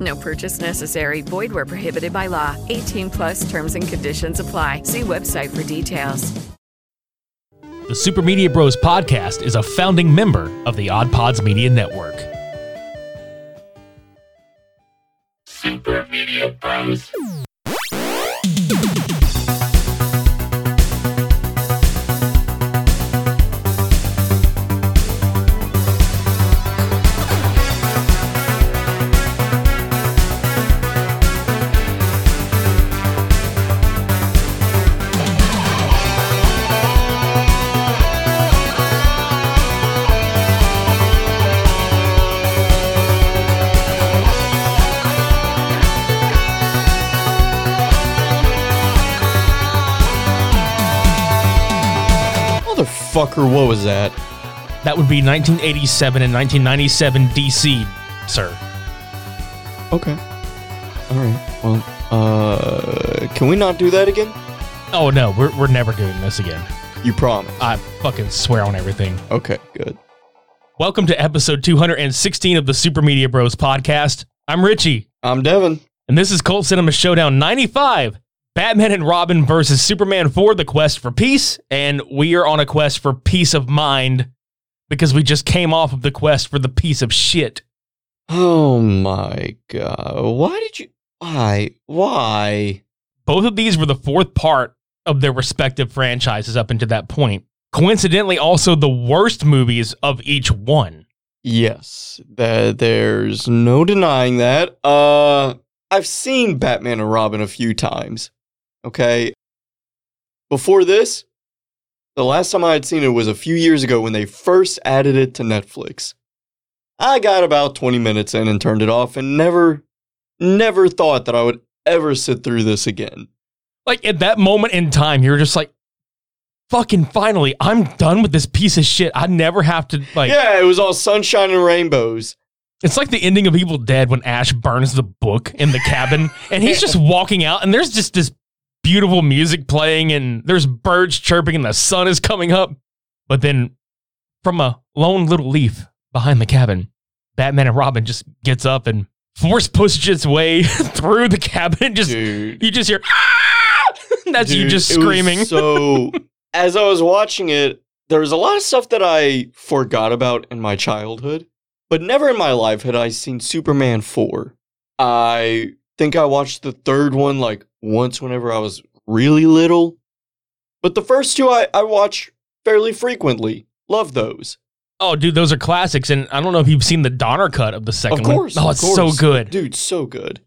No purchase necessary. Void where prohibited by law. 18 plus terms and conditions apply. See website for details. The Super Media Bros podcast is a founding member of the Odd Pods Media Network. Super Media Bros. Motherfucker, what was that? That would be 1987 and 1997 DC, sir. Okay. All right. Well, uh, can we not do that again? Oh no, we're, we're never doing this again. You promise? I fucking swear on everything. Okay, good. Welcome to episode 216 of the Super Media Bros podcast. I'm Richie, I'm Devin. and this is Cult Cinema Showdown 95. Batman and Robin versus Superman 4, The Quest for Peace. And we are on a quest for peace of mind because we just came off of the quest for the piece of shit. Oh my god. Why did you? Why? Why? Both of these were the fourth part of their respective franchises up until that point. Coincidentally, also the worst movies of each one. Yes, that there's no denying that. Uh, I've seen Batman and Robin a few times. Okay. Before this, the last time I had seen it was a few years ago when they first added it to Netflix. I got about 20 minutes in and turned it off and never, never thought that I would ever sit through this again. Like at that moment in time, you're just like, fucking finally, I'm done with this piece of shit. I never have to, like, yeah, it was all sunshine and rainbows. It's like the ending of Evil Dead when Ash burns the book in the cabin and he's just walking out and there's just this beautiful music playing and there's birds chirping and the sun is coming up. But then from a lone little leaf behind the cabin, Batman and Robin just gets up and force pushes its way through the cabin. Just Dude. you just hear "Ah!" that's you just screaming. so, as I was watching it, there was a lot of stuff that I forgot about in my childhood, but never in my life had I seen Superman 4. I think I watched the third one like once whenever I was really little, but the first two I, I watch fairly frequently. Love those. Oh, dude, those are classics, and I don't know if you've seen the Donner cut of the second oh, Of course. one. Oh, it's so good. Dude, so good.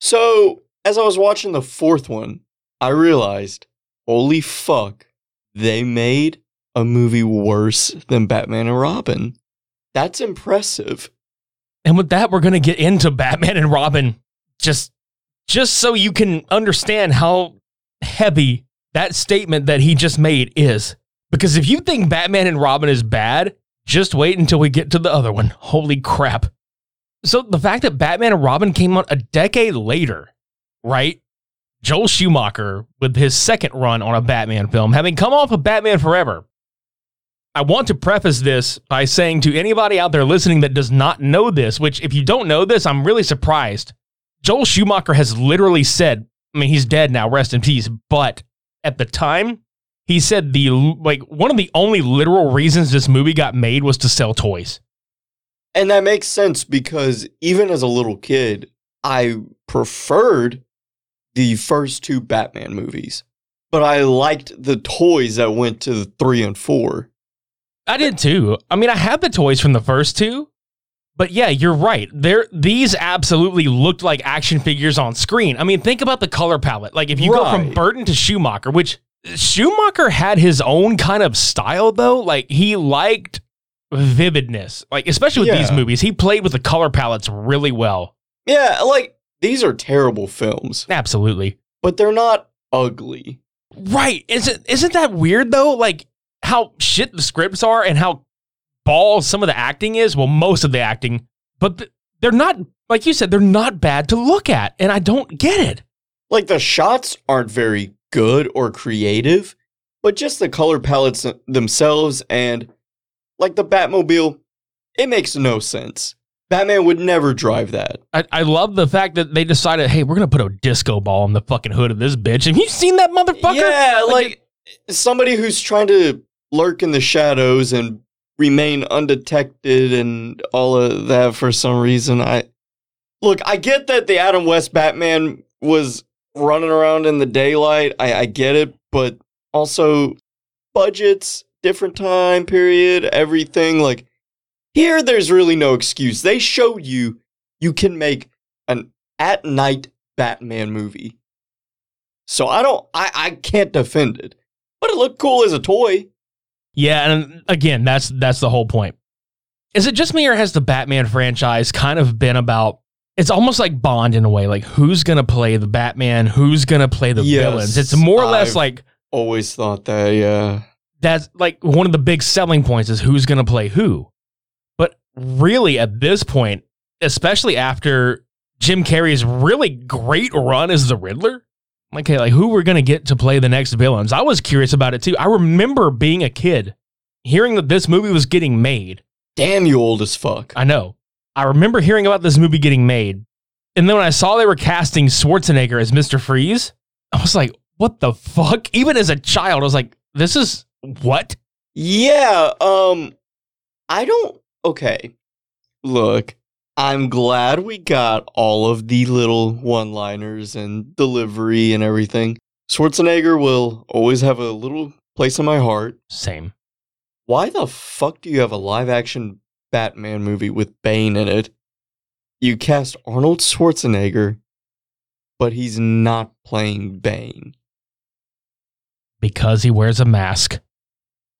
So, as I was watching the fourth one, I realized, holy fuck, they made a movie worse than Batman and Robin. That's impressive. And with that, we're gonna get into Batman and Robin, just just so you can understand how heavy that statement that he just made is. Because if you think Batman and Robin is bad, just wait until we get to the other one. Holy crap. So the fact that Batman and Robin came out a decade later, right? Joel Schumacher with his second run on a Batman film, having come off of Batman Forever. I want to preface this by saying to anybody out there listening that does not know this, which if you don't know this, I'm really surprised. Joel Schumacher has literally said, I mean, he's dead now, rest in peace, but at the time, he said the like one of the only literal reasons this movie got made was to sell toys. And that makes sense because even as a little kid, I preferred the first two Batman movies. but I liked the toys that went to the three and four. I did too. I mean, I have the toys from the first two, but yeah, you're right. There, these absolutely looked like action figures on screen. I mean, think about the color palette. Like if you go from Burton to Schumacher, which Schumacher had his own kind of style though. Like he liked vividness, like especially with these movies. He played with the color palettes really well. Yeah, like these are terrible films, Absolutely. but they're not ugly. Right. Isn't isn't that weird though? Like how shit the scripts are and how balls some of the acting is. Well, most of the acting, but th- they're not like you said. They're not bad to look at, and I don't get it. Like the shots aren't very good or creative, but just the color palettes themselves and like the Batmobile, it makes no sense. Batman would never drive that. I, I love the fact that they decided, hey, we're gonna put a disco ball on the fucking hood of this bitch. Have you seen that motherfucker? Yeah, Like, like, somebody who's trying to lurk in the shadows and remain undetected and all of that for some reason. I look, I get that the Adam West Batman was running around in the daylight. I, I get it, but also budgets, different time period, everything. Like here, there's really no excuse. They showed you you can make an at night Batman movie. So I don't, I, I can't defend it, but it looked cool as a toy. Yeah, and again, that's that's the whole point. Is it just me or has the Batman franchise kind of been about it's almost like Bond in a way, like who's gonna play the Batman, who's gonna play the Yes, villains? It's more or less I've- like Always thought that, yeah. that's like one of the big selling points is who's gonna play who. But really at this point, especially after Jim Carrey's really great run as the Riddler, okay, like who we're gonna get to play the next villains. I was curious about it too. I remember being a kid, hearing that this movie was getting made. Damn you old as fuck. I know. I remember hearing about this movie getting made. And then when I saw they were casting Schwarzenegger as Mr. Freeze, I was like, what the fuck? Even as a child, I was like, this is what? Yeah, um, I don't, okay. Look, I'm glad we got all of the little one liners and delivery and everything. Schwarzenegger will always have a little place in my heart. Same. Why the fuck do you have a live action Batman movie with Bane in it? You cast Arnold Schwarzenegger, but he's not playing Bane. Because he wears a mask.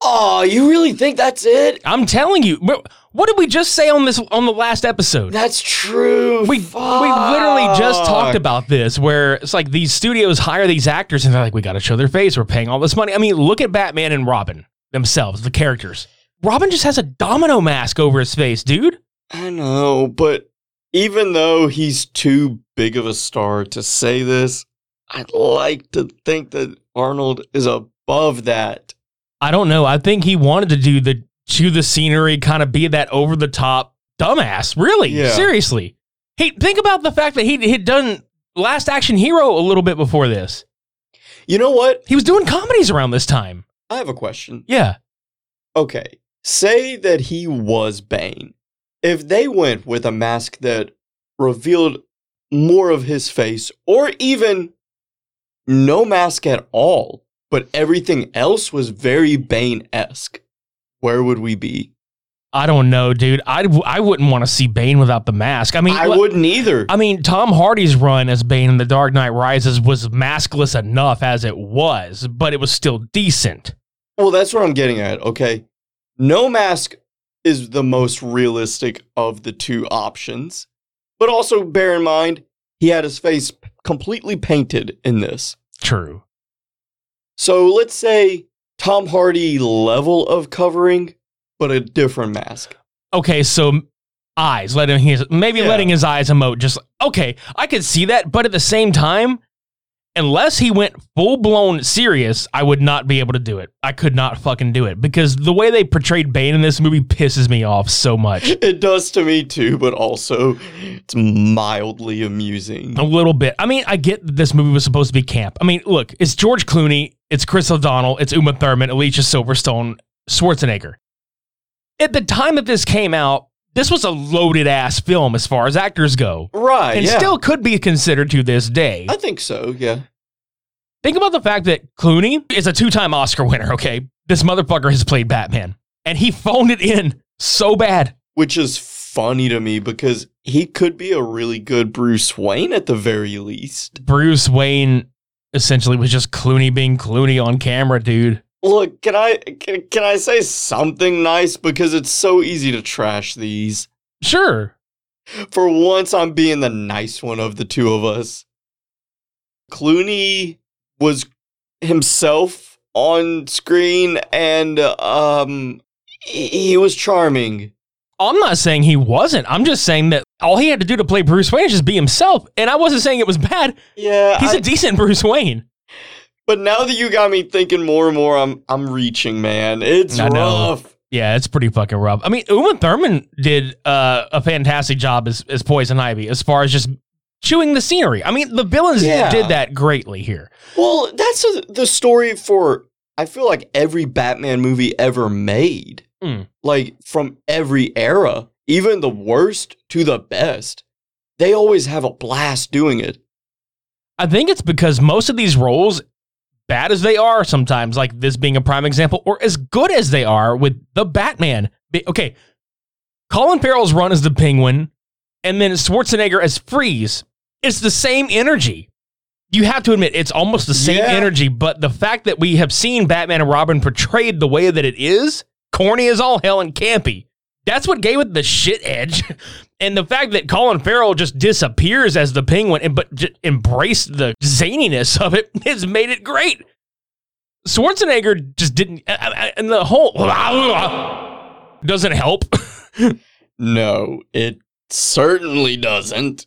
Oh, you really think that's it? I'm telling you. Wh- What did we just say on this on the last episode? That's true. we we literally just talked about this where it's like these studios hire these actors and they're like we got to show their face we're paying all this money i mean look at batman and robin themselves the characters robin just has a domino mask over his face dude I know, but even though he's too big of a star to say this, I'd like to think that Arnold is above that. i don't know i think he wanted to do the chew the scenery kind of be that over the top dumbass really Yeah. seriously hey think about the fact that he had done last action hero a little bit before this You know what? he was doing comedies around this time I have a question. yeah Okay, say that he was Bane. If they went with a mask that revealed more of his face, or even no mask at all, but everything else was very Bane esque, where would we be? I don't know, dude. I, I wouldn't want to see Bane without the mask. I mean, I wouldn't either. I mean, Tom Hardy's run as Bane in The Dark Knight Rises was maskless enough as it was, but it was still decent. Well, that's what I'm getting at, okay? No mask is the most realistic of the two options. But also bear in mind, he had his face completely painted in this. True. So let's say Tom Hardy level of covering, but a different mask. Okay, so eyes, letting his maybe Yeah. letting his eyes emote. Just okay, I could see that, but at the same time, unless he went full blown serious, I would not be able to do it. I could not fucking do it because the way they portrayed Bane in this movie pisses me off so much. It does to me too, but also it's mildly amusing. A little bit. I mean, I get that this movie was supposed to be camp. I mean, look, it's George Clooney, it's Chris O'Donnell, it's Uma Thurman, Alicia Silverstone, Schwarzenegger. At the time that this came out, this was a loaded ass film as far as actors go, Right, and yeah. still could be considered to this day. I think so, yeah. Think about the fact that Clooney is a two time Oscar winner, okay? This motherfucker has played Batman, and he phoned it in so bad. Which is funny to me because he could be a really good Bruce Wayne at the very least. Bruce Wayne essentially was just Clooney being Clooney on camera, dude. Look, can I can, can I say something nice because it's so easy to trash these. Sure. For once I'm being the nice one of the two of us. Clooney was himself on screen and um he, was charming. I'm not saying he wasn't. I'm just saying that all he had to do to play Bruce Wayne is just be himself. And I wasn't saying it was bad. Yeah, He's I- a decent Bruce Wayne. But now that you got me thinking more and more, I'm I'm reaching, man. It's I know. rough. Yeah, it's pretty fucking rough. I mean, Uma Thurman did uh, a fantastic job as, as Poison Ivy as far as just chewing the scenery. I mean, the villains Yeah. did that greatly here. Well, that's a, the story for I feel like every Batman movie ever made. Mm. Like from every era, even the worst to the best. They always have a blast doing it. I think it's because most of these roles, bad as they are sometimes, like this being a prime example, or as good as they are with the Batman. Okay, Colin Farrell's run as the Penguin, and then Schwarzenegger as Freeze. It's the same energy. You have to admit, it's almost the same Yeah. energy, but the fact that we have seen Batman and Robin portrayed the way that it is, corny as all hell and campy. That's what gave it the shit edge. And the fact that Colin Farrell just disappears as the penguin and but j- embraced the zaniness of it has made it great. Schwarzenegger just didn't, and the whole doesn't help. No, it certainly doesn't.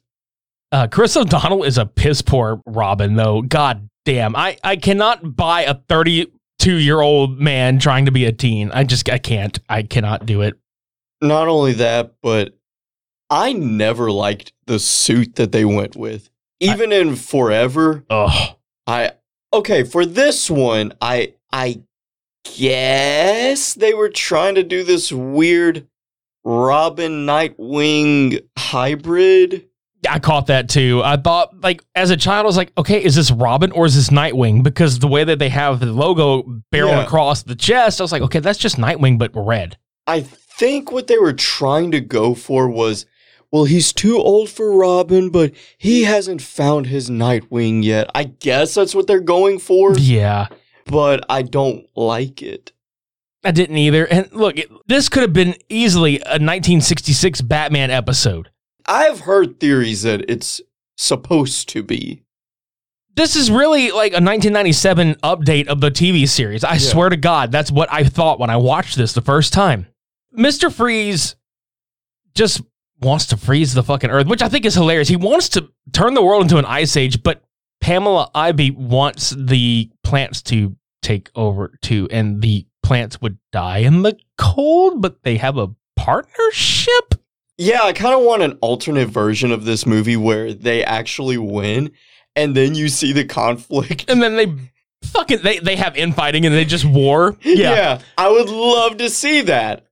Uh, Chris O'Donnell is a piss poor Robin, though. God damn, I I cannot buy a 32 year old man trying to be a teen. I just I can't. I cannot do it. Not only that, but I never liked the suit that they went with. Even in Forever, Ugh. I okay for this one. I I guess they were trying to do this weird Robin Nightwing hybrid. I caught that too. I thought, like, as a child, I was like, okay, is this Robin or is this Nightwing? Because the way that they have the logo barreling Yeah. across the chest, I was like, okay, that's just Nightwing, but red. I think what they were trying to go for was, well, he's too old for Robin, but he hasn't found his Nightwing yet. I guess that's what they're going for, Yeah. but I don't like it. I didn't either. And look, it, this could have been easily a 1966 Batman episode. I've heard theories that it's supposed to be. This is really like a 1997 update of the TV series. I Yeah. swear to God, that's what I thought when I watched this the first time. Mr. Freeze just wants to freeze the fucking earth, which I think is hilarious. He wants to turn the world into an ice age, but Pamela Ivy wants the plants to take over too, and the plants would die in the cold, but they have a partnership. Yeah, I kind of want an alternate version of this movie where they actually win, and then you see the conflict. And then they fucking they, they have infighting and they just war. yeah, I would love to see that.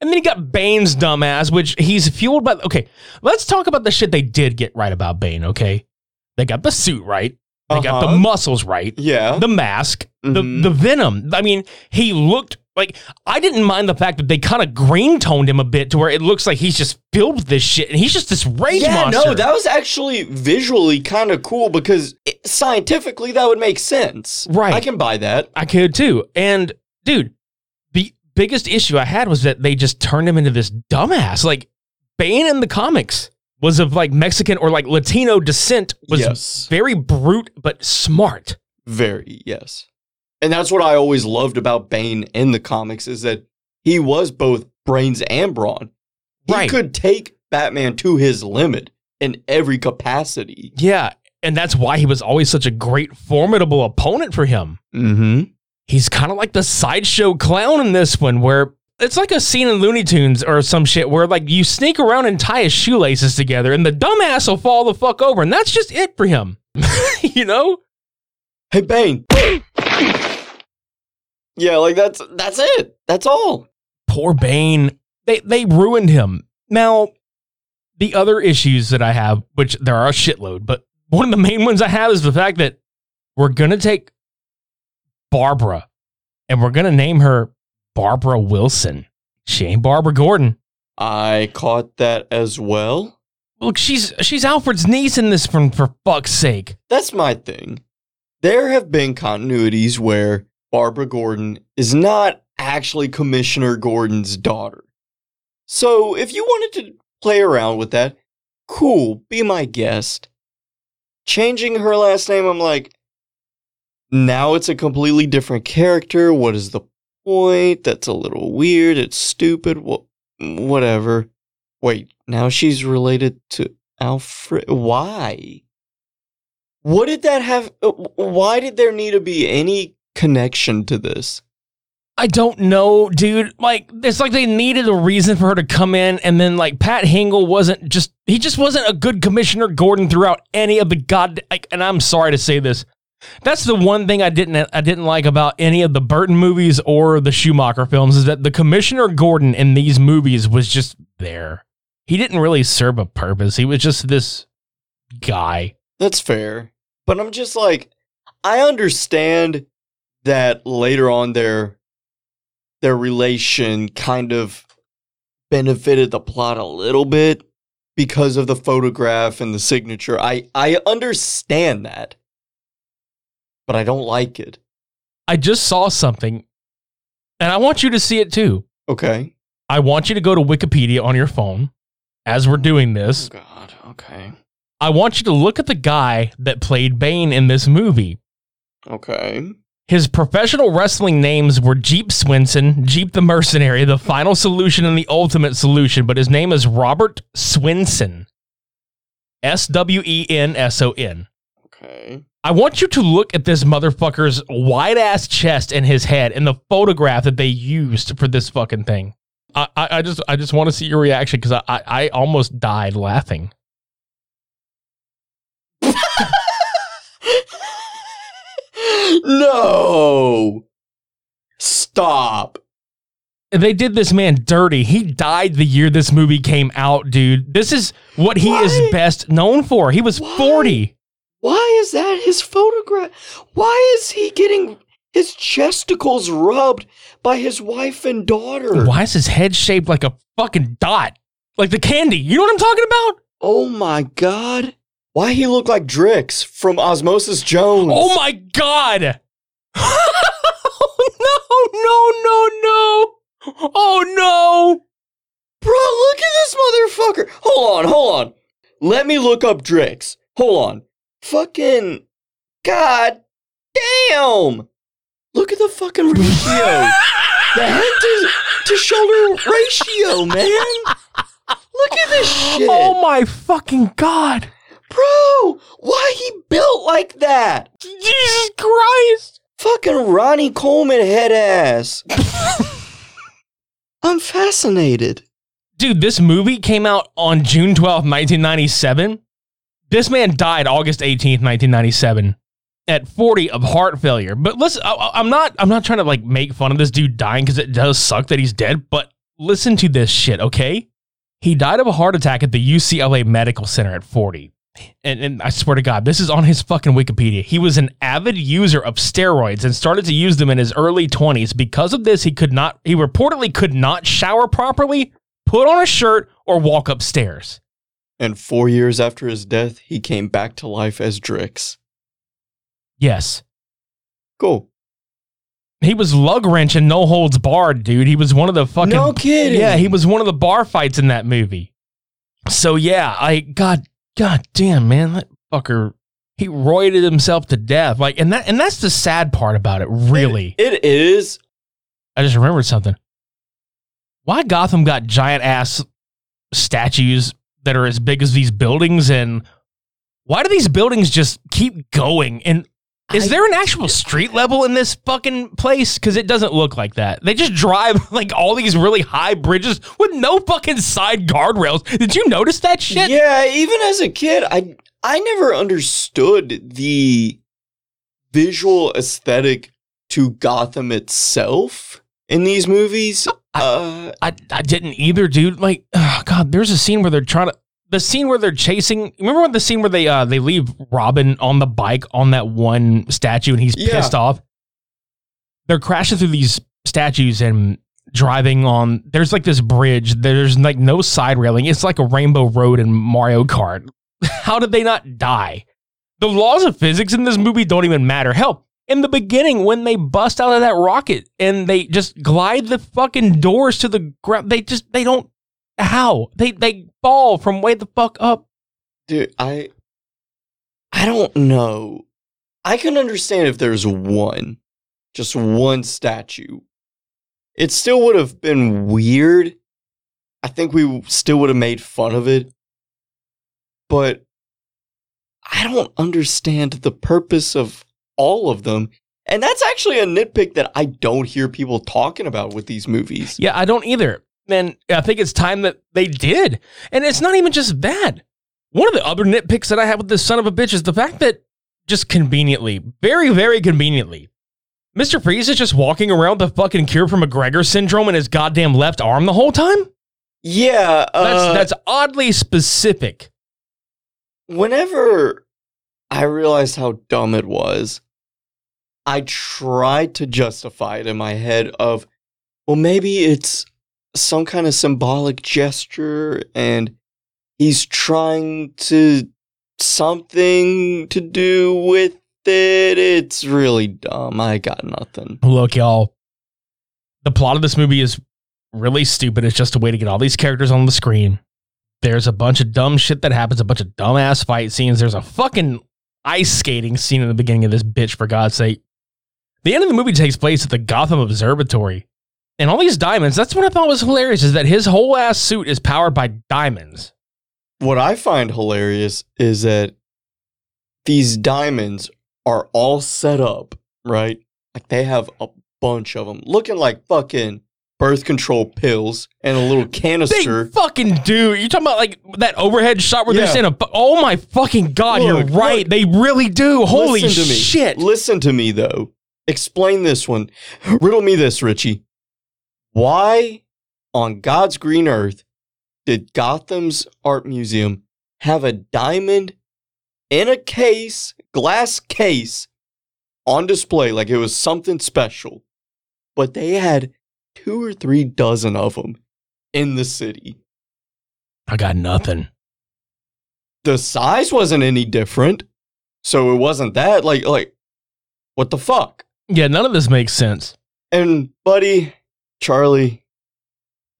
And then you got Bane's dumbass, which he's fueled by. Okay, let's talk about the shit they did get right about Bane, okay? They got the suit right. They got the Uh-huh. muscles right. Yeah. The mask, the, Mhm. the venom. I mean, he looked like. I didn't mind the fact that they kind of green toned him a bit to where it looks like he's just filled with this shit and he's just this rage yeah, monster. no, that was actually visually kind of cool because it, scientifically that would make sense. Right. I can buy that. I could too. And dude, the biggest issue I had was that they just turned him into this dumbass. Like Bane in the comics was of like Mexican or like Latino descent, was yes. very brute but smart. Very, yes. And that's what I always loved about Bane in the comics is that he was both brains and brawn. He Right. could take Batman to his limit in every capacity. Yeah. And that's why he was always such a great, formidable opponent for him. Mm-hmm. He's kind of like the sideshow clown in this one, where it's like a scene in Looney Tunes or some shit where like you sneak around and tie his shoelaces together and the dumbass will fall the fuck over. And that's just it for him. you know? Hey Bane. yeah, like that's that's it. That's all. poor Bane. They they ruined him. Now, the other issues that I have, which there are a shitload, but one of the main ones I have is the fact that we're gonna take Barbara and we're gonna name her Barbara Wilson. She ain't Barbara Gordon. I caught that as well. Look, she's she's Alfred's niece in this one for fuck's sake. That's my thing. There have been continuities where Barbara Gordon is not actually Commissioner Gordon's daughter. So if you wanted to play around with that, cool, be my guest. Changing her last name, I'm like, now it's a completely different character. What is the point? That's a little weird. It's stupid. Wha- whatever. Wait, now she's related to Alfred. Why? What did that have? uh, Why did there need to be any connection to this? I don't know, dude. Like, it's like they needed a reason for her to come in, and then like Pat Hingle wasn't just he just wasn't a good Commissioner Gordon throughout any of the god. Like, and I'm sorry to say this, that's the one thing I didn't I didn't like about any of the Burton movies or the Schumacher films is that the Commissioner Gordon in these movies was just there. He didn't really serve a purpose. He was just this guy. That's fair. But I'm just like, I understand that later on their their relation kind of benefited the plot a little bit because of the photograph and the signature. I I understand that. But I don't like it. I just saw something, and I want you to see it too. Okay. I want you to go to Wikipedia on your phone as we're doing this. Oh god. Okay. I want you to look at the guy that played Bane in this movie. Okay. His professional wrestling names were Jeep Swenson, Jeep the Mercenary, the Final Solution, and the Ultimate Solution, but his name is Robert Swenson. S W E N S O N. Okay. I want you to look at this motherfucker's wide ass chest and his head and the photograph that they used for this fucking thing. I, I, I just I just want to see your reaction because I, I I almost died laughing. no. Stop. They did this man dirty. He died the year this movie came out, dude. This is what he Why? is best known for. He was Why? 40. Why is that his photograph? Why is he getting his chesticles rubbed by his wife and daughter? Why is his head shaped like a fucking dot? Like the candy. You know what I'm talking about? Oh my god. Why he look like Drix from Osmosis Jones? Oh my god. Oh, no, no, no, no. Oh no. Bro, look at this motherfucker. Hold on, hold on. Let me look up Drix. Hold on. Fucking God damn. Look at the fucking ratio. the head to, to shoulder ratio, man. Look at this shit. Oh my fucking god. Bro, why he built like that? Jesus Christ. Fucking Ronnie Coleman head ass. I'm fascinated. Dude, this movie came out on June 12th, 1997. This man died August 18th, 1997 at 40 of heart failure. But listen, I, I'm not I'm not trying to like make fun of this dude dying cuz it does suck that he's dead, but listen to this shit, okay? He died of a heart attack at the UCLA Medical Center at 40. And, and I swear to God, this is on his fucking Wikipedia. He was an avid user of steroids and started to use them in his early 20s. Because of this, he could not, he reportedly could not shower properly, put on a shirt, or walk upstairs. And four years after his death, he came back to life as Drix. Yes. Cool. He was lug wrench and no holds barred, dude. He was one of the fucking. No kidding. Yeah, he was one of the bar fights in that movie. So yeah, I God God damn man, that fucker he roided himself to death. Like and that and that's the sad part about it, really. It is. I just remembered something. Why Gotham got giant ass statues that are as big as these buildings and why do these buildings just keep going and is I- there an actual street level in this fucking place? Because it doesn't look like that. They just drive like all these really high bridges with no fucking side guardrails. Did you notice that shit? Yeah, even as a kid, I I never understood the visual aesthetic to Gotham itself in these movies. Uh, I, I didn't either, dude. Like, oh God, there's a scene where they're trying to the scene where they're chasing. Remember when the scene where they uh they leave Robin on the bike on that one statue and he's Yeah. pissed off. They're crashing through these statues and driving on. There's like this bridge. There's like no side railing. It's like a rainbow road in Mario Kart. How did they not die? The laws of physics in this movie don't even matter. Hell, in the beginning when they bust out of that rocket and they just glide the fucking doors to the ground, they just they don't. How they they fall from way the fuck up. Dude, I I don't know. I can understand if there's one, just one statue. It still would have been weird. I think we still would have made fun of it. But I don't understand the purpose of all of them. And that's actually a nitpick that I don't hear people talking about with these movies. Yeah, I don't either. And I think it's time that they did. And it's not even just that. One of the other nitpicks that I have with this son of a bitch is the fact that just conveniently, very, very conveniently, Mr. Freeze is just walking around the fucking cure for MacGregor syndrome in his goddamn left arm the whole time? Yeah, uh, That's that's oddly specific. whenever I realized how dumb it was, I tried to justify it in my head of, well, maybe it's some kind of symbolic gesture and he's trying to something to do with it. It's really dumb. I got nothing. Look, y'all, the plot of this movie is really stupid. It's just a way to get all these characters on the screen. There's a bunch of dumb shit that happens, a bunch of dumbass fight scenes. There's a fucking ice skating scene in the beginning of this bitch, for God's sake. The end of the movie takes place at the Gotham Observatory. And all these diamonds, that's what I thought was hilarious, is that his whole ass suit is powered by diamonds. What I find hilarious is that these diamonds are all set up, right? Like they have a bunch of them, looking like fucking birth control pills and a little They canister. fucking do. You're talking about like that overhead shot where they're Yeah. saying, a, oh my fucking God, Look, you're right. look. they really do. Holy Listen to me. shit. Listen to me though. Explain this one. Riddle me this, Richie. Why on God's green earth did Gotham's art museum have a diamond in a case, glass case, on display like it was something special? But they had two or three dozen of them in the city. I got nothing. The size wasn't any different. So it wasn't that like like what the fuck? Yeah, none of this makes sense. And buddy, Charlie,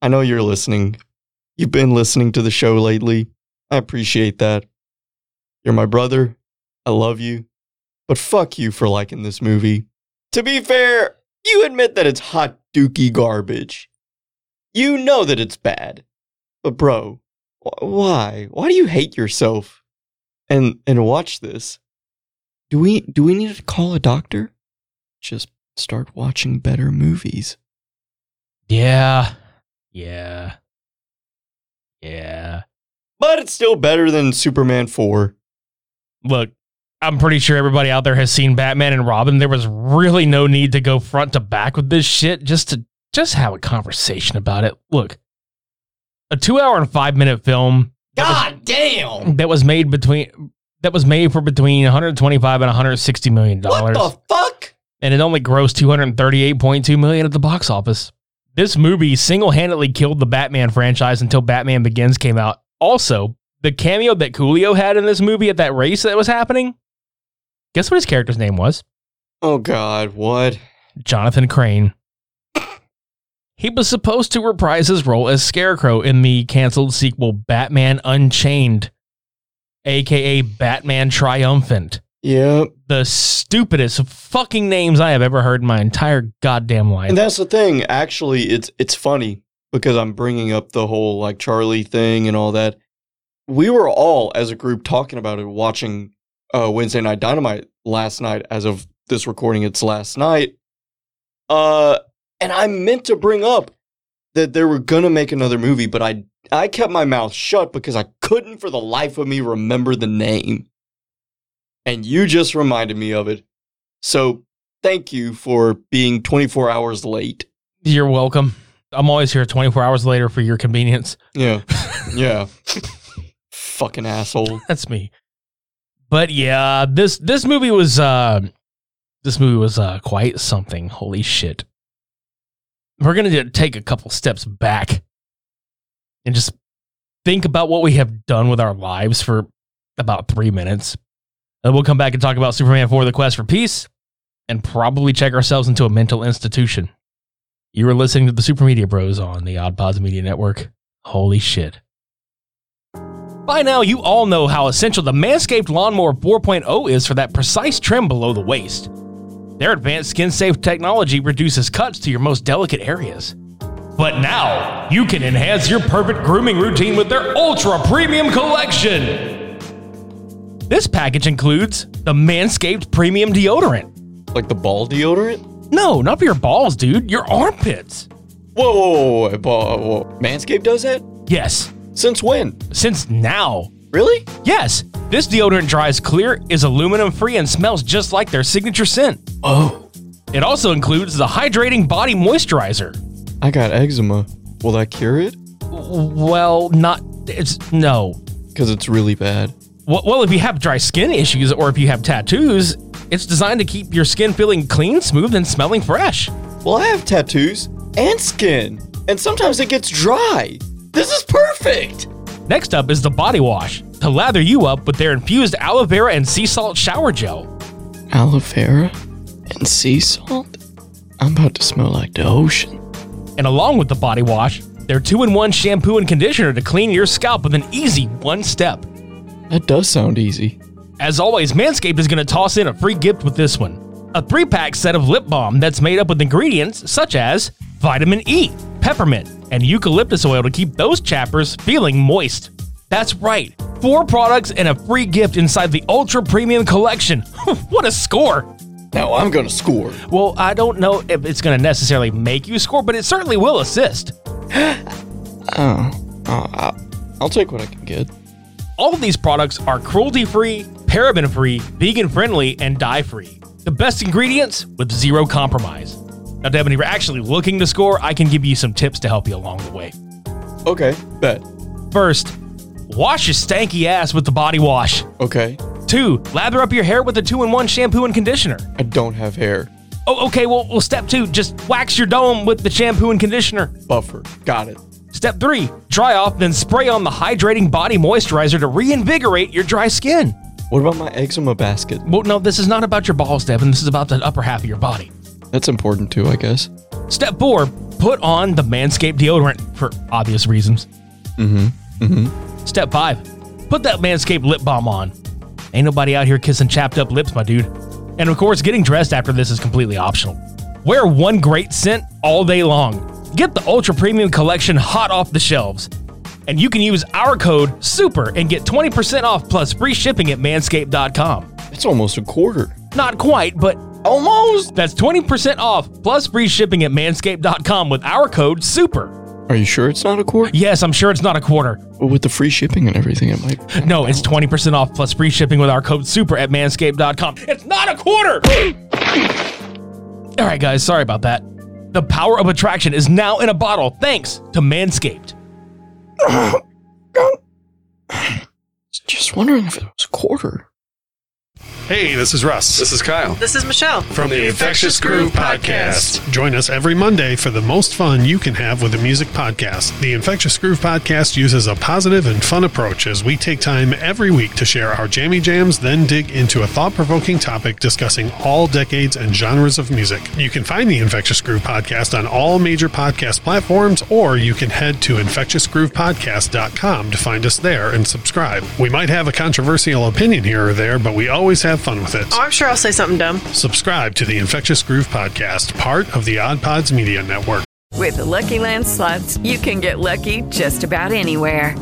I know you're listening. You've been listening to the show lately. I appreciate that. You're my brother. I love you. But fuck you for liking this movie. To be fair, you admit that it's hot dookie garbage. You know that it's bad. But bro, wh- why? Why do you hate yourself? And and watch this. Do we do we need to call a doctor? Just start watching better movies. Yeah. Yeah. Yeah. But it's still better than Superman 4. Look, I'm pretty sure everybody out there has seen Batman and Robin. There was really no need to go front to back with this shit just to just have a conversation about it. Look, a two hour and five minute film God damn! that was made between that was made for between 125 and 160 million dollars. What the fuck? And it only grossed 238.2 million at the box office. This movie single-handedly killed the Batman franchise until Batman Begins came out. Also, the cameo that Coolio had in this movie at that race that was happening, guess what his character's name was? Oh god, what? Jonathan Crane. He was supposed to reprise his role as Scarecrow in the canceled sequel Batman Unchained, aka Batman Triumphant. Yep. The stupidest fucking names I have ever heard in my entire goddamn life. And that's the thing. Actually, it's it's funny because I'm bringing up the whole like Charlie thing and all that. We were all as a group talking about it, watching uh, Wednesday Night Dynamite last night. As of this recording, it's last night. Uh, and I meant to bring up that they were gonna make another movie, but I I kept my mouth shut because I couldn't for the life of me remember the name. And you just reminded me of it. So thank you for being 24 hours late. You're welcome. I'm always here 24 hours later for your convenience. Yeah. Yeah. fucking asshole. That's me. But yeah, this this movie was uh this movie was uh quite something. Holy shit. We're going to take a couple steps back and just think about what we have done with our lives for about 3 minutes. And we'll come back and talk about Superman 4 The Quest for Peace and probably check ourselves into a mental institution. You are listening to the Super Media Bros on the Odd Pods Media Network. Holy shit. By now, you all know how essential the Manscaped Lawnmower 4.0 is for that precise trim below the waist. Their advanced skin safe technology reduces cuts to your most delicate areas. But now, you can enhance your perfect grooming routine with their Ultra Premium Collection. This package includes the Manscaped Premium Deodorant. Like the ball deodorant? No, not for your balls, dude, your armpits. Whoa, whoa, whoa, whoa. Manscaped does that? Yes, Since when? since now. Really? Yes, this deodorant dries clear, is aluminum free, and smells just like their signature scent. Oh. It also includes the hydrating body moisturizer. I got eczema. Will that cure it? Well, not it's no. Because it's really bad. Well, if you have dry skin issues or if you have tattoos, it's designed to keep your skin feeling clean, smooth, and smelling fresh. Well, I have tattoos and skin, and sometimes it gets dry. This is perfect. Next up is the body wash to lather you up with their infused aloe vera and sea salt shower gel. Aloe vera and sea salt? I'm about to smell like the ocean. And along with the body wash, their two in one shampoo and conditioner to clean your scalp with an easy one step. That does sound easy. As always, Manscaped is going to toss in a free gift with this one a three pack set of lip balm that's made up with ingredients such as vitamin E, peppermint, and eucalyptus oil to keep those chappers feeling moist. That's right, four products and a free gift inside the Ultra Premium Collection. what a score! Now I'm gonna score. Well, I don't know if it's going to necessarily make you score, but it certainly will assist. Oh, oh I- I'll take what I can get. All of these products are cruelty free, paraben free, vegan friendly, and dye free. The best ingredients with zero compromise. Now, Devin, if you're actually looking to score, I can give you some tips to help you along the way. Okay, bet. First, wash your stanky ass with the body wash. Okay, Two, lather up your hair with a two in one shampoo and conditioner. I don't have hair. Oh, okay, well, well, step two, just wax your dome with the shampoo and conditioner. Buffer. Got it. Step three, dry off, then spray on the hydrating body moisturizer to reinvigorate your dry skin. What about my eczema basket? Well, no, this is not about your balls, Devin. This is about the upper half of your body. That's important too, I guess. Step four, put on the Manscaped deodorant for obvious reasons. Mm-hmm. Mm-hmm. Step five, put that Manscaped lip balm on. Ain't nobody out here kissing chapped up lips, my dude. And of course, getting dressed after this is completely optional. Wear one great scent all day long. Get the Ultra Premium Collection hot off the shelves. And you can use our code SUPER and get 20% off plus free shipping at manscaped.com. It's almost a quarter. Not quite, but Almost. that's 20% off plus free shipping at manscaped.com with our code SUPER. Are you sure it's not a quarter? Yes, I'm sure it's not a quarter. Well, with the free shipping and everything, it might. No, it's 20% off plus free shipping with our code SUPER at manscaped.com. It's not a quarter! All right, guys, sorry about that. The power of attraction is now in a bottle thanks to Manscaped. Just wondering if it was a quarter. Hey, this is Russ This is Kyle. This is Michelle. from the Infectious Groove Podcast. Join us every Monday for the most fun you can have with a music podcast. The Infectious Groove Podcast uses a positive and fun approach as we take time every week to share our jammy jams, then dig into a thought provoking topic discussing all decades and genres of music. You can find the Infectious Groove Podcast on all major podcast platforms, or you can head to infectiousgroovepodcast.com to find us there and subscribe. We might have a controversial opinion here or there, but we always have fun with it. Oh, I'm sure I'll say something dumb. Subscribe to the Infectious Groove Podcast, part of the Odd Pods Media Network. With the Lucky Land slots, you can get lucky just about anywhere.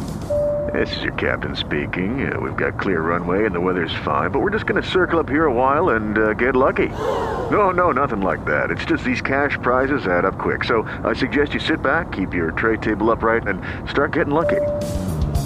This is your captain speaking. Uh, we've got clear runway and the weather's fine, but we're just going to circle up here a while and uh, get lucky. No, no, nothing like that. It's just these cash prizes add up quick. So I suggest you sit back, keep your tray table upright, and start getting lucky.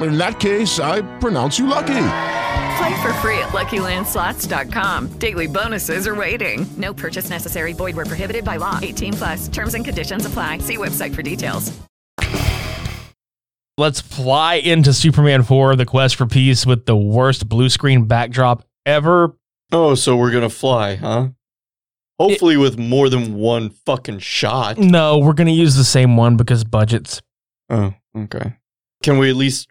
In that case, I pronounce you lucky. Play for free at LuckyLandSlots.com. Daily bonuses are waiting. No purchase necessary. Void where prohibited by law. 18 plus. Terms and conditions apply. See website for details. Let's fly into Superman 4, The Quest for Peace, with the worst blue screen backdrop ever. Oh, so we're gonna fly, huh? Hopefully, with more than one fucking shot. No, we're going to use the same one because budgets. Oh, okay. Can we at least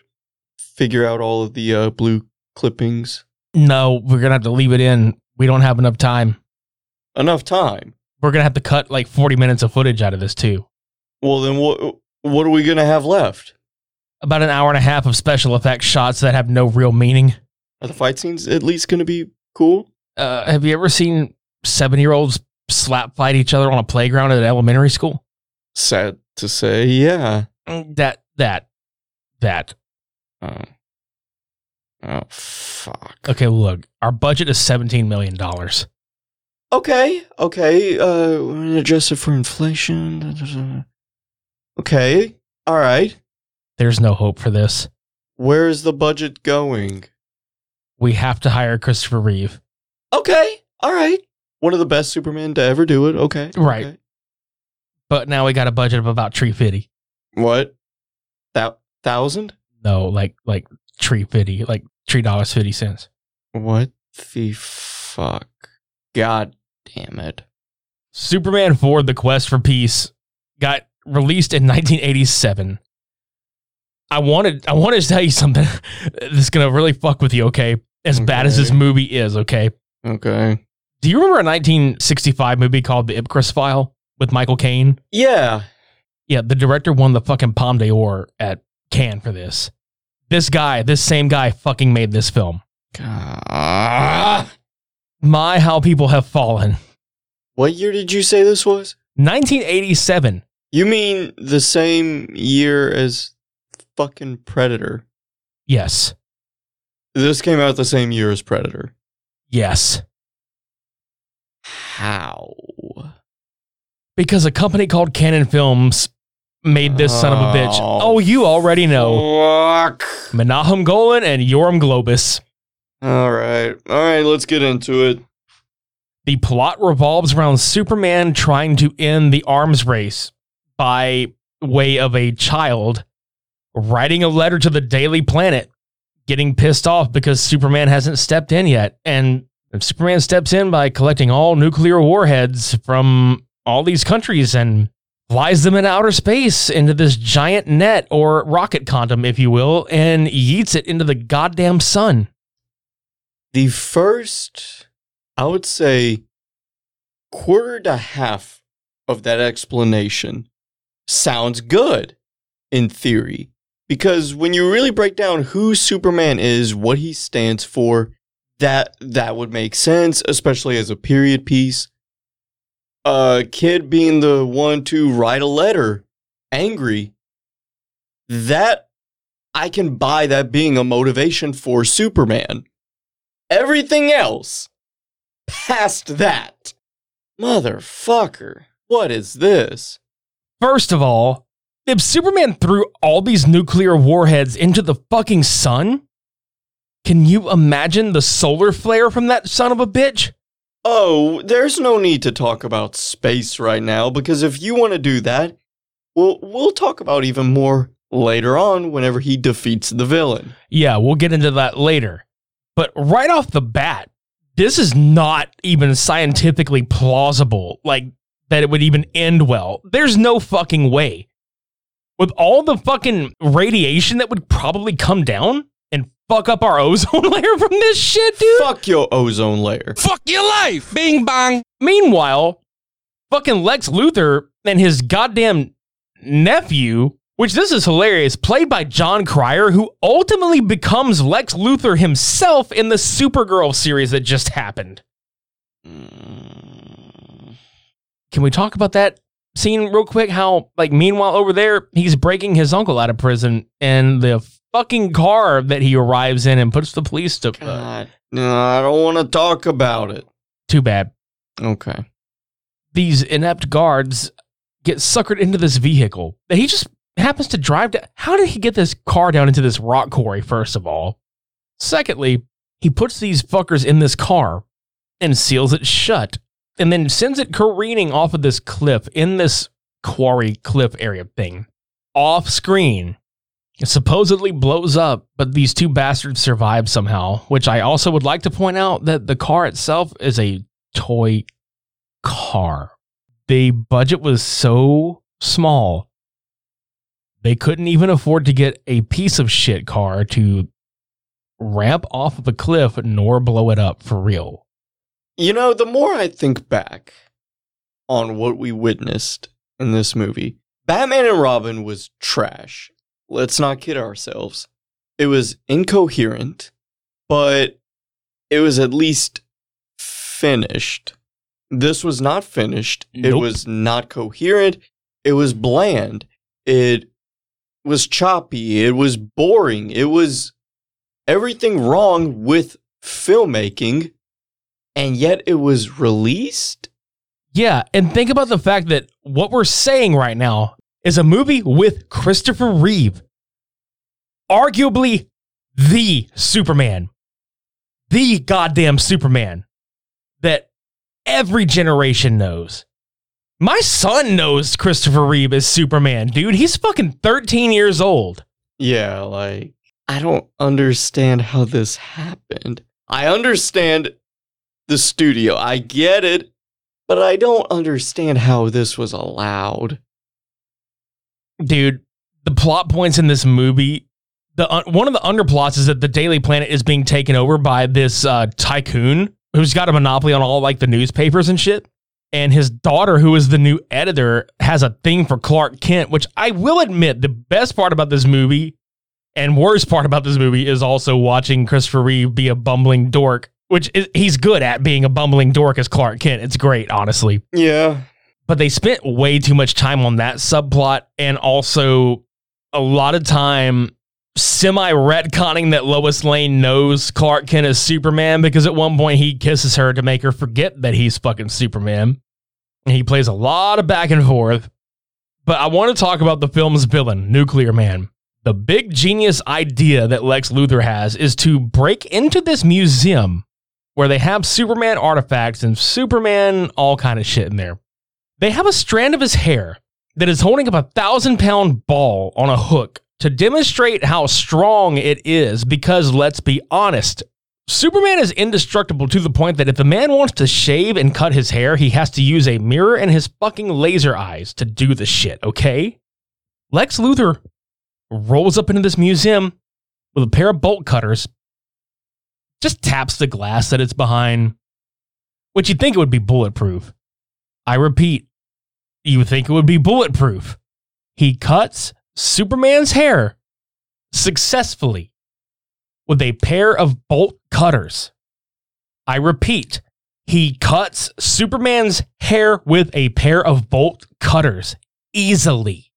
figure out all of the uh, blue clippings? No, we're to have to leave it in. We don't have enough time. Enough time. We're to have to cut like 40 minutes of footage out of this, too. Well, then what? What are we gonna have left? About an hour and a half of special effects shots that have no real meaning. Are the fight scenes at least gonna be cool? Uh, have you ever seen seven year olds slap fight each other on a playground at an elementary school? Sad to say, yeah. That, that, that. Oh, oh fuck. Okay, look, our budget is $17 million. Okay, okay. Uh, we're gonna adjust it for inflation. Okay, all right. There's no hope for this. Where's the budget going? We have to hire Christopher Reeve. Okay, all right. One of the best Superman to ever do it. Okay, Right. okay. But now we got a budget of about tree fifty. What? That thousand? No, like like tree fifty, like three dollars fifty cents. What the fuck? God damn it! Superman 4 The Quest for Peace got released in 1987. I wanted I wanted to tell you something that's going to really fuck with you, okay? As bad as this movie is, okay? Okay. Do you remember a 1965 movie called The Ipcress File with Michael Caine? Yeah. Yeah, the director won the fucking Palme d'Or at Cannes for this. This guy, this same guy fucking made this film. God. My how people have fallen. What year did you say this was? 1987. You mean the same year as fucking Predator? Yes. This came out the same year as Predator. Yes. How? Because a company called Cannon Films made this son of a bitch. Oh, Oh, you already know. Fuck. Menahem Golan and Yoram Globus. All right. All right, let's get into it. The plot revolves around Superman trying to end the arms race by way of a child writing a letter to the Daily Planet, getting pissed off because Superman hasn't stepped in yet. And Superman steps in by collecting all nuclear warheads from all these countries and flies them in outer space into this giant net or rocket condom, if you will, and yeets it into the goddamn sun. The first, I would say, quarter to half of that explanation sounds good in theory. Because when you really break down who Superman is, what he stands for, that that would make sense, especially as a period piece. A kid being the one to write a letter, angry. That I can buy that being a motivation for Superman. Everything else past that. Motherfucker, what is this? First of all, if Superman threw all these nuclear warheads into the fucking sun, can you imagine the solar flare from that son of a bitch? Oh, there's no need to talk about space right now because if you want to do that, we'll we'll talk about even more later on whenever he defeats the villain. Yeah, we'll get into that later. But right off the bat, this is not even scientifically plausible, like that it would even end well. There's no fucking way. With all the fucking radiation that would probably come down fuck up our ozone layer from this shit, dude. Fuck your ozone layer. Fuck your life. Bing bang. Meanwhile, fucking Lex Luthor and his goddamn nephew, which this is hilarious, played by Jon Cryer, who ultimately becomes Lex Luthor himself in the Supergirl series that just happened. Mm. Can we talk about that scene real quick? How like meanwhile over there he's breaking his uncle out of prison, and the fucking car that he arrives in and puts the police to. Uh, God, no, I don't want to talk about it. too bad. Okay. These inept guards get suckered into this vehicle that he just happens to drive down. How did he get this car down into this rock quarry? First of all, secondly, he puts these fuckers in this car and seals it shut, and then sends it careening off of this cliff in this quarry cliff area thing off screen. It supposedly blows up, but these two bastards survive somehow, which I also would like to point out that the car itself is a toy car. The budget was so small, they couldn't even afford to get a piece of shit car to ramp off of a cliff nor blow it up for real. You know, the more I think back on what we witnessed in this movie, Batman and Robin was trash. Let's not kid ourselves. It was incoherent, but it was at least finished. This was not finished. It was not coherent. It was bland. It was choppy. It was boring. It was everything wrong with filmmaking, and yet it was released. Yeah, and think about the fact that what we're saying right now is a movie with Christopher Reeve, arguably the Superman, the goddamn Superman that every generation knows. My son knows Christopher Reeve is Superman, dude. He's fucking 13 years old. Yeah, like, I don't understand how this happened. I understand the studio, I get it, but I don't understand how this was allowed. Dude the plot points in this movie the uh, one of the underplots is that the daily planet is being taken over by this uh, tycoon who's got a monopoly on all like the newspapers and shit. And his daughter who is the new editor has a thing for clark kent which i will admit the best part about this movie and worst part about this movie is also watching christopher reeve be a bumbling dork which is, he's good at being a bumbling dork as clark kent. It's great honestly. Yeah. But they spent way too much time on that subplot and also a lot of time semi retconning that Lois Lane knows Clark Kent is Superman because at one point he kisses her to make her forget that he's fucking Superman. And he plays a lot of back and forth. But I want to talk about the film's villain, Nuclear Man. The big genius idea that Lex Luthor has is to break into this museum where they have Superman artifacts and Superman all kind of shit in there. They have a strand of his hair that is holding up a thousand pound ball on a hook to demonstrate how strong it is because let's be honest. Superman is indestructible to the point that if the man wants to shave and cut his hair, he has to use a mirror and his fucking laser eyes to do the shit, okay? Lex Luthor rolls up into this museum with a pair of bolt cutters, just taps the glass that it's behind, which you'd think it would be bulletproof. I repeat, you think it would be bulletproof. He cuts Superman's hair successfully with a pair of bolt cutters. I repeat, he cuts Superman's hair with a pair of bolt cutters easily.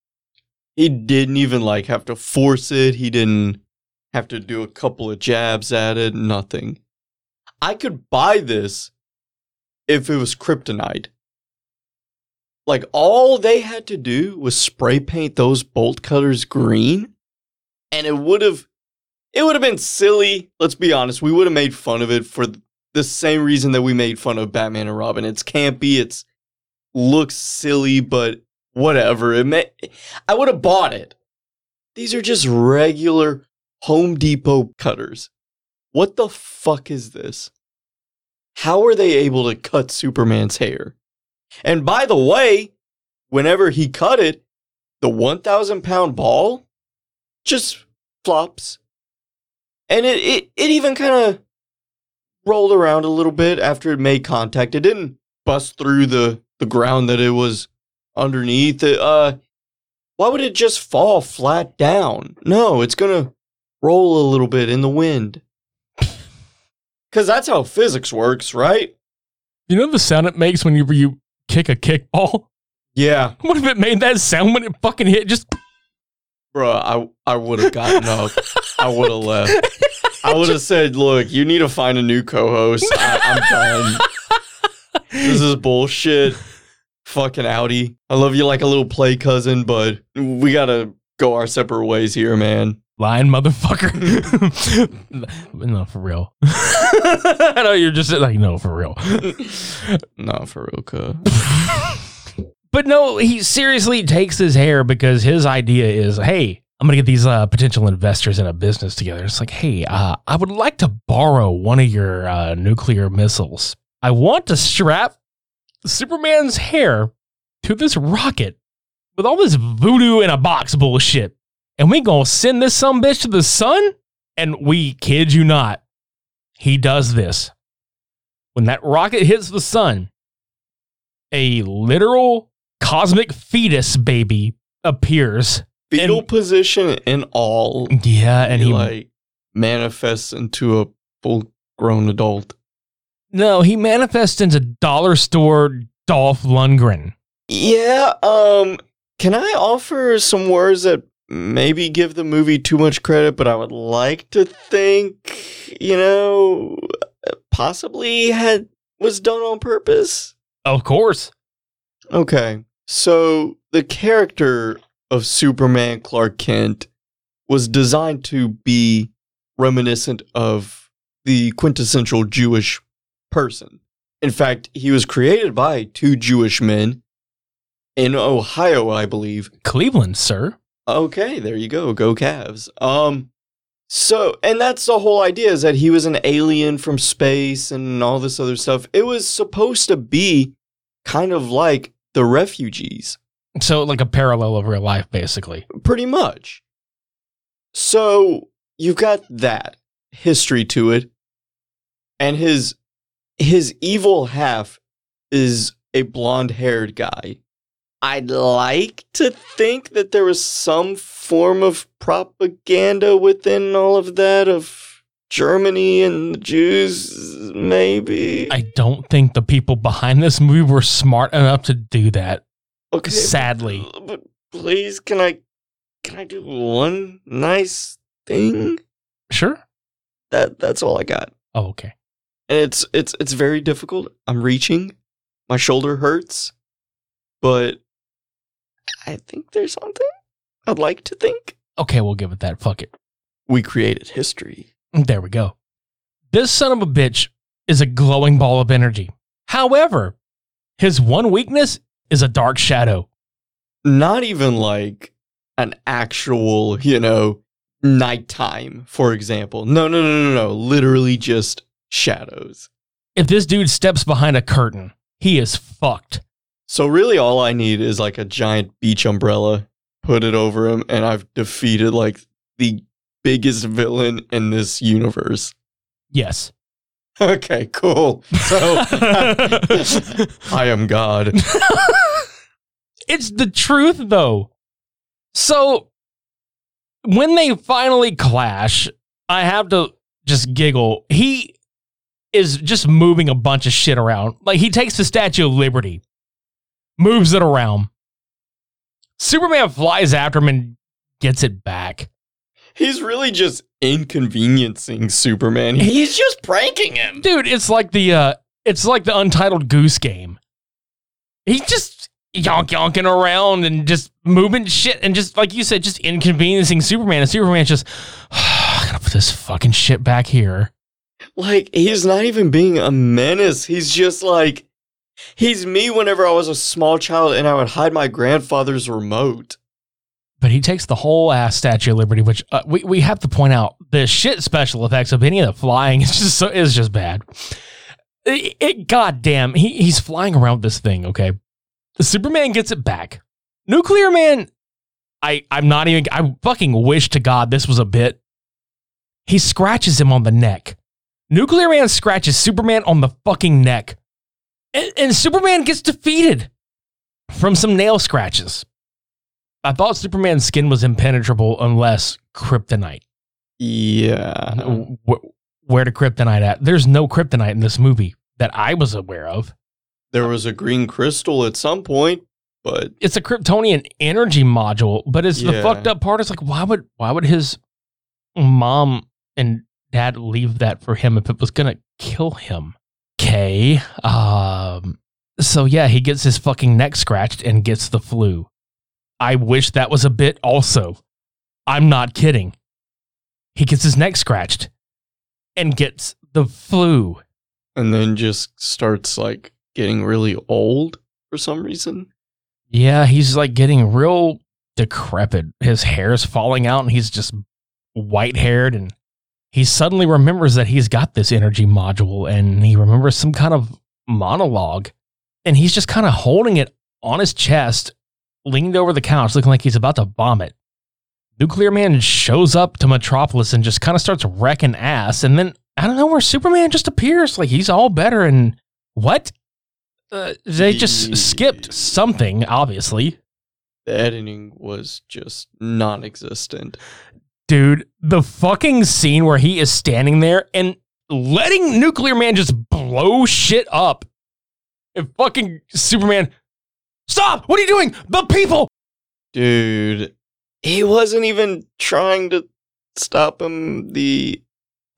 He didn't even like have to force it. He didn't have to do a couple of jabs at it, nothing. I could buy this if it was kryptonite. Like all they had to do was spray paint those bolt cutters green and it would have it would have been silly. Let's be honest, we would have made fun of it for the same reason that we made fun of Batman and Robin. It's campy, it's looks silly, but whatever. It may, I would have bought it. These are just regular Home Depot cutters. What the fuck is this? How are they able to cut Superman's hair? And by the way, whenever he cut it, the 1,000 pound ball just flops. And it, it, it even kind of rolled around a little bit after it made contact. It didn't bust through the, the ground that it was underneath. It, uh, why would it just fall flat down? No, it's going to roll a little bit in the wind. Because that's how physics works, right? You know the sound it makes when you, you kick a kickball? Yeah, What if it made that sound when it fucking hit? Just bro, I I would have gotten up. I would have left. I would have said, "Look, you need to find a new co-host. I, I'm done. This is bullshit. Fucking Audi. I love you like a little play cousin, but we gotta go our separate ways here, man." Lying motherfucker. no, for real. I know you're just like, no, for real. No, for real, cuh. But no, he seriously takes his hair because his idea is, hey, I'm gonna get these uh, potential investors in a business together. It's like, hey, uh, I would like to borrow one of your uh, nuclear missiles. I want to strap Superman's hair to this rocket with all this voodoo in a box bullshit, and we gonna send this some bitch to the sun. And we kid you not, he does this. When that rocket hits the sun, a literal cosmic fetus baby appears. Fetal And- position and all. Yeah, and he like manifests into a full-grown adult. no, he manifests into dollar store Dolph Lundgren. Yeah, um can I offer some words that maybe give the movie too much credit, but I would like to think, you know, possibly had was done on purpose? Of course. Okay. So the character of Superman Clark Kent was designed to be reminiscent of the quintessential Jewish person. In fact, he was created by two Jewish men in Ohio, I believe. Cleveland, sir. Okay, there you go. Go Cavs. Um so and that's the whole idea is that he was an alien from space and all this other stuff. It was supposed to be kind of like the refugees, So, like a parallel of real life, basically. pretty much. So you've got that history to it. And his his evil half is a blonde-haired guy. I'd like to think that there was some form of propaganda within all of that of Germany and the Jews, maybe. I don't think the people behind this movie were smart enough to do that. okay, Sadly. but, but please, can I can I do one nice thing? Sure. That that's all I got. Oh, okay. and it's it's it's very difficult. I'm reaching, my shoulder hurts, but I think there's something. I'd like to think Okay, we'll give it that. Fuck it. we created history. Mm, there we go. This son of a bitch is a glowing ball of energy. However, his one weakness is a dark shadow. Not even like an actual, you know, nighttime, for example. No, no, no, no, no. Literally just shadows. If this dude steps behind a curtain, he is fucked. So really, all I need is like a giant beach umbrella, put it over him, and I've defeated like the biggest villain in this universe. Yes. Okay, cool. So I am God. it's the truth though. So when they finally clash, I have to just giggle. He is just moving a bunch of shit around. Like he takes the Statue of Liberty, moves it around. Superman flies after him and gets it back. He's really just inconveniencing Superman. He's just pranking him. Dude, it's like the uh it's like the untitled goose game. He's just yonk yonking around and just moving shit and just like you said, just inconveniencing Superman. And Superman's just I gotta put this fucking shit back here. Like, he's not even being a menace. He's just like, he's me whenever I was a small child and I would hide my grandfather's remote. But he takes the whole ass Statue of Liberty, which uh, we we have to point out the shit special effects of any of the flying is just so is just bad. It, it goddamn, he he's flying around this thing. Okay, Superman gets it back. Nuclear Man, I I'm not even. I fucking wish to God this was a bit. He scratches him on the neck. Nuclear Man scratches Superman on the fucking neck, and, and Superman gets defeated from some nail scratches. I thought Superman's skin was impenetrable unless kryptonite. Yeah. Wh- Where to kryptonite at? There's no kryptonite in this movie that I was aware of. There was a green crystal at some point. but it's a Kryptonian energy module, but it's the fucked up part is like why would why would his mom and dad leave that for him if it was gonna kill him? Okay. Um so yeah, he gets his fucking neck scratched and gets the flu. I wish that was a bit also. I'm not kidding. He gets his neck scratched and gets the flu. and then just starts like getting really old for some reason. Yeah, he's like getting real decrepit. His hair's falling out and he's just white haired. And he suddenly remembers that he's got this energy module and he remembers some kind of monologue. And he's just kind of holding it on his chest, leaned over the couch, looking like he's about to vomit. Nuclear Man shows up to Metropolis and just kind of starts wrecking ass. And then I don't know where Superman just appears. Like he's all better. And what? Uh, they just skipped something, obviously. The editing was just non-existent. Dude, the fucking scene where he is standing there and letting Nuclear Man just blow shit up. And fucking Superman, stop! What are you doing? The people! Dude, he wasn't even trying to stop him. The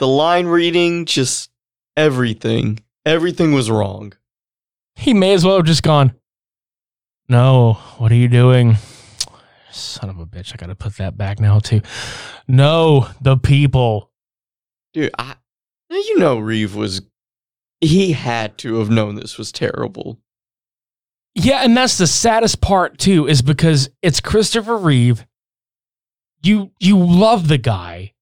the line reading, just everything. Everything was wrong. He may as well have just gone, No, what are you doing? Son of a bitch, I gotta put that back now too. No, the people. Dude, I you know Reeve was he had to have known this was terrible. Yeah, and that's the saddest part too, is because it's Christopher Reeve. You you love the guy.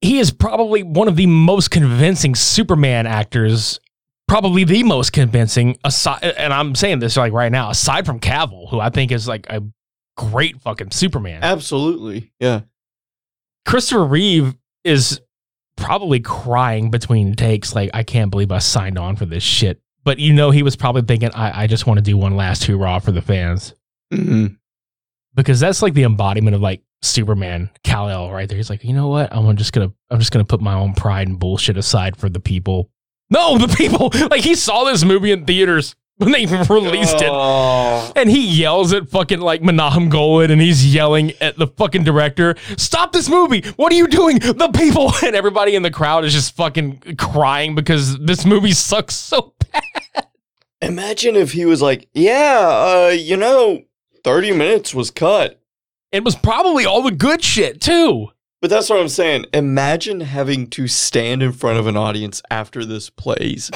He is probably one of the most convincing Superman actors, probably the most convincing. Aside, and I'm saying this like right now, aside from Cavill, who I think is like a great fucking Superman. Absolutely. Yeah. Christopher Reeve is probably crying between takes, like, I can't believe I signed on for this shit. But you know, he was probably thinking, I, I just want to do one last hoorah for the fans. Mhm. Because that's like the embodiment of like Superman, Kal El right there. He's like, you know what? I'm just gonna I'm just gonna put my own pride and bullshit aside for the people. No, the people! Like he saw this movie in theaters when they released it. Oh. And he yells at fucking like Menahem Golan and he's yelling at the fucking director, Stop this movie! What are you doing? The people! And everybody in the crowd is just fucking crying because this movie sucks so bad. Imagine if he was like, "Yeah, uh, you know, 30 minutes was cut." It was probably all the good shit too. But that's what I'm saying. Imagine having to stand in front of an audience after this plays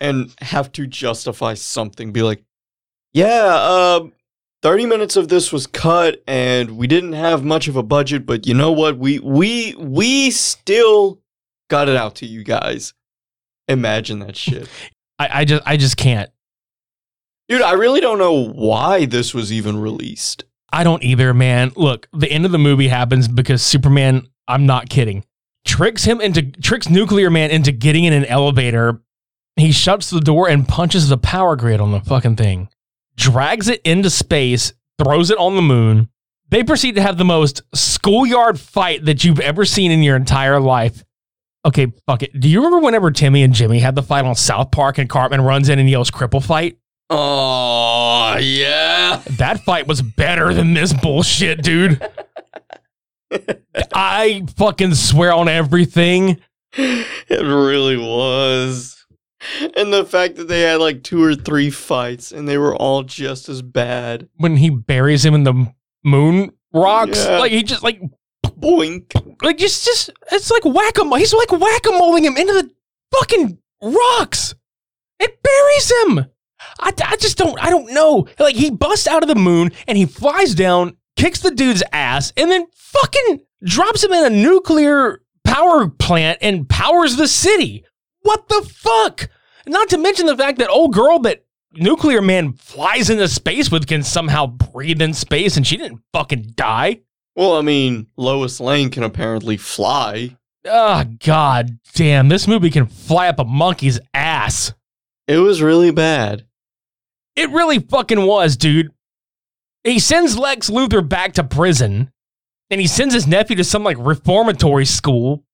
and have to justify something. Be like, yeah, uh, 30 minutes of this was cut and we didn't have much of a budget, but you know what? We we we still got it out to you guys. Imagine that shit. I, I just I just can't. Dude, I really don't know why this was even released. I don't either, man. Look, the end of the movie happens because Superman, I'm not kidding, tricks him into tricks Nuclear Man into getting in an elevator. He shuts the door and punches the power grid on the fucking thing. Drags it into space, throws it on the moon. They proceed to have the most schoolyard fight that you've ever seen in your entire life. Okay, fuck it. Do you remember whenever Timmy and Jimmy had the fight on South Park and Cartman runs in and yells cripple fight? Oh, yeah. That fight was better than this bullshit, dude. I fucking swear on everything. It really was. And the fact that they had like two or three fights and they were all just as bad. When he buries him in the moon rocks, Yeah. like he just like Boink. like just just it's like whack a mole. He's like whack a moling him into the fucking rocks. It buries him. I, I just don't I don't know. Like he busts out of the moon and he flies down, kicks the dude's ass, and then fucking drops him in a nuclear power plant and powers the city. What the fuck? Not to mention the fact that old girl that Nuclear Man flies into space with can somehow breathe in space and she didn't fucking die. Well, I mean, Lois Lane can apparently fly. Oh, god damn. This movie can fly up a monkey's ass. It was really bad. It really fucking was, dude. He sends Lex Luthor back to prison, and he sends his nephew to some like reformatory school,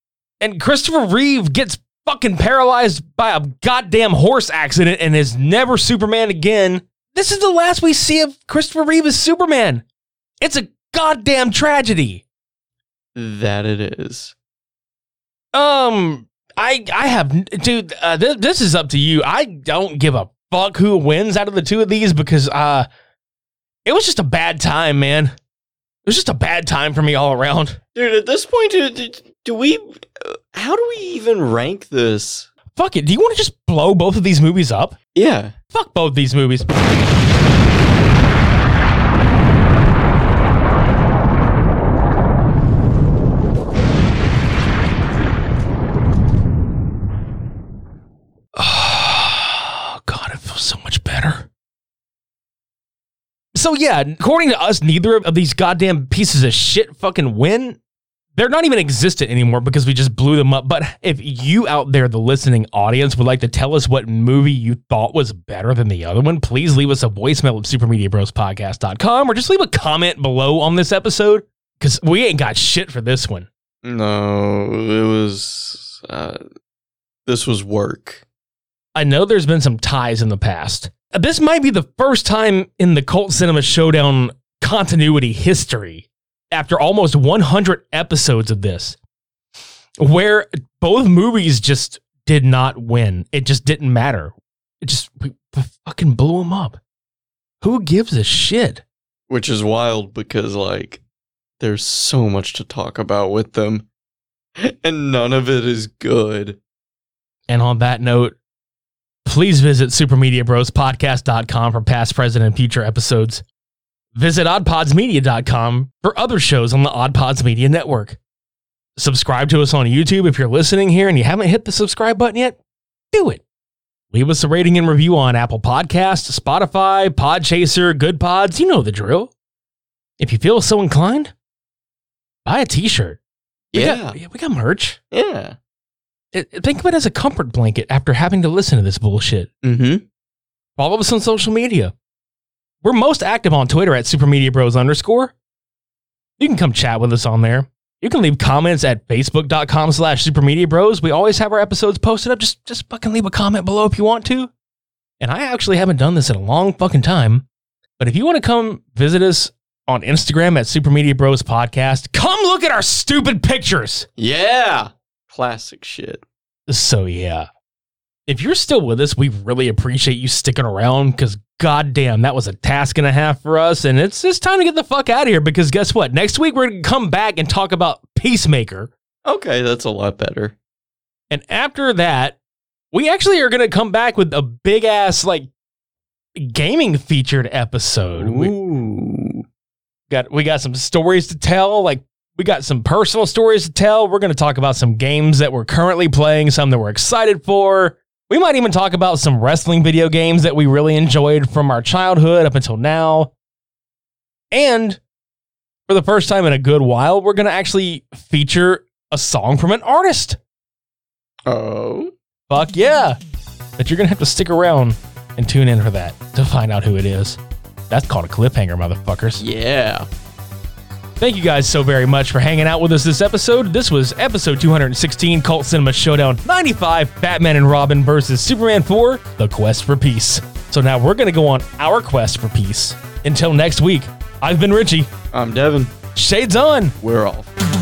and Christopher Reeve gets fucking paralyzed by a goddamn horse accident and is never Superman again. this is the last we see of Christopher Reeve as Superman. It's a goddamn tragedy. That it is. Um, I I have dude. Uh, th- this is up to you. I don't give a fuck who wins out of the two of these because uh, it was just a bad time, man. It was just a bad time for me all around. Dude, at this point, do, do, do we. How do we even rank this? Fuck it. Do you want to just blow both of these movies up? Yeah. Fuck both these movies. Oh, God, it feels so much better. So, yeah, according to us, neither of these goddamn pieces of shit fucking win. They're not even existent anymore because we just blew them up. But if you out there, the listening audience, would like to tell us what movie you thought was better than the other one, please leave us a voicemail at supermediabrospodcast.com or just leave a comment below on this episode because we ain't got shit for this one. No, it was. Uh, this was work. I know there's been some ties in the past. This might be the first time in the Cult Cinema Showdown continuity history, after almost 100 episodes of this, where both movies just did not win. It just didn't matter. It just we fucking blew them up. Who gives a shit? Which is wild because, like, there's so much to talk about with them, and none of it is good. And on that note, please visit supermediabrospodcast.com for past, present, and future episodes. Visit oddpodsmedia.com for other shows on the Odd Pods Media Network. Subscribe to us on YouTube if you're listening here and you haven't hit the subscribe button yet. Do it. Leave us a rating and review on Apple Podcasts, Spotify, Podchaser, Good Pods. You know the drill. If you feel so inclined, buy a t-shirt. We Yeah. got, we got merch. Yeah. Think of it as a comfort blanket after having to listen to this bullshit. Mm-hmm. Follow us on social media. We're most active on Twitter at supermediabros underscore. You can come chat with us on there. You can leave comments at facebook.com slash supermediabros. We always have our episodes posted up. Just, just fucking leave a comment below if you want to. And I actually haven't done this in a long fucking time. But if you want to come visit us on Instagram at Supermedia Bros Podcast, come look at our stupid pictures. Yeah. Classic shit. So yeah. If you're still with us, we really appreciate you sticking around because goddamn, that was a task and a half for us. And it's it's time to get the fuck out of here because guess what? Next week we're gonna come back and talk about Peacemaker. Okay, that's a lot better. And after that, we actually are gonna come back with a big ass like gaming featured episode. We Ooh. got we got some stories to tell, like we got some personal stories to tell. We're going to talk about some games that we're currently playing, some that we're excited for. We might even talk about some wrestling video games that we really enjoyed from our childhood up until now. And for the first time in a good while, we're going to actually feature a song from an artist. Oh. Fuck yeah. But you're going to have to stick around and tune in for that to find out who it is. That's called a cliffhanger, motherfuckers. Yeah. Thank you guys so very much for hanging out with us this episode. This was episode 216 Cult Cinema Showdown 95 Batman and Robin versus Superman 4 The Quest for Peace. So now we're going to go on our quest for peace. Until next week, I've been Richie. I'm Devin. Shades on. We're off.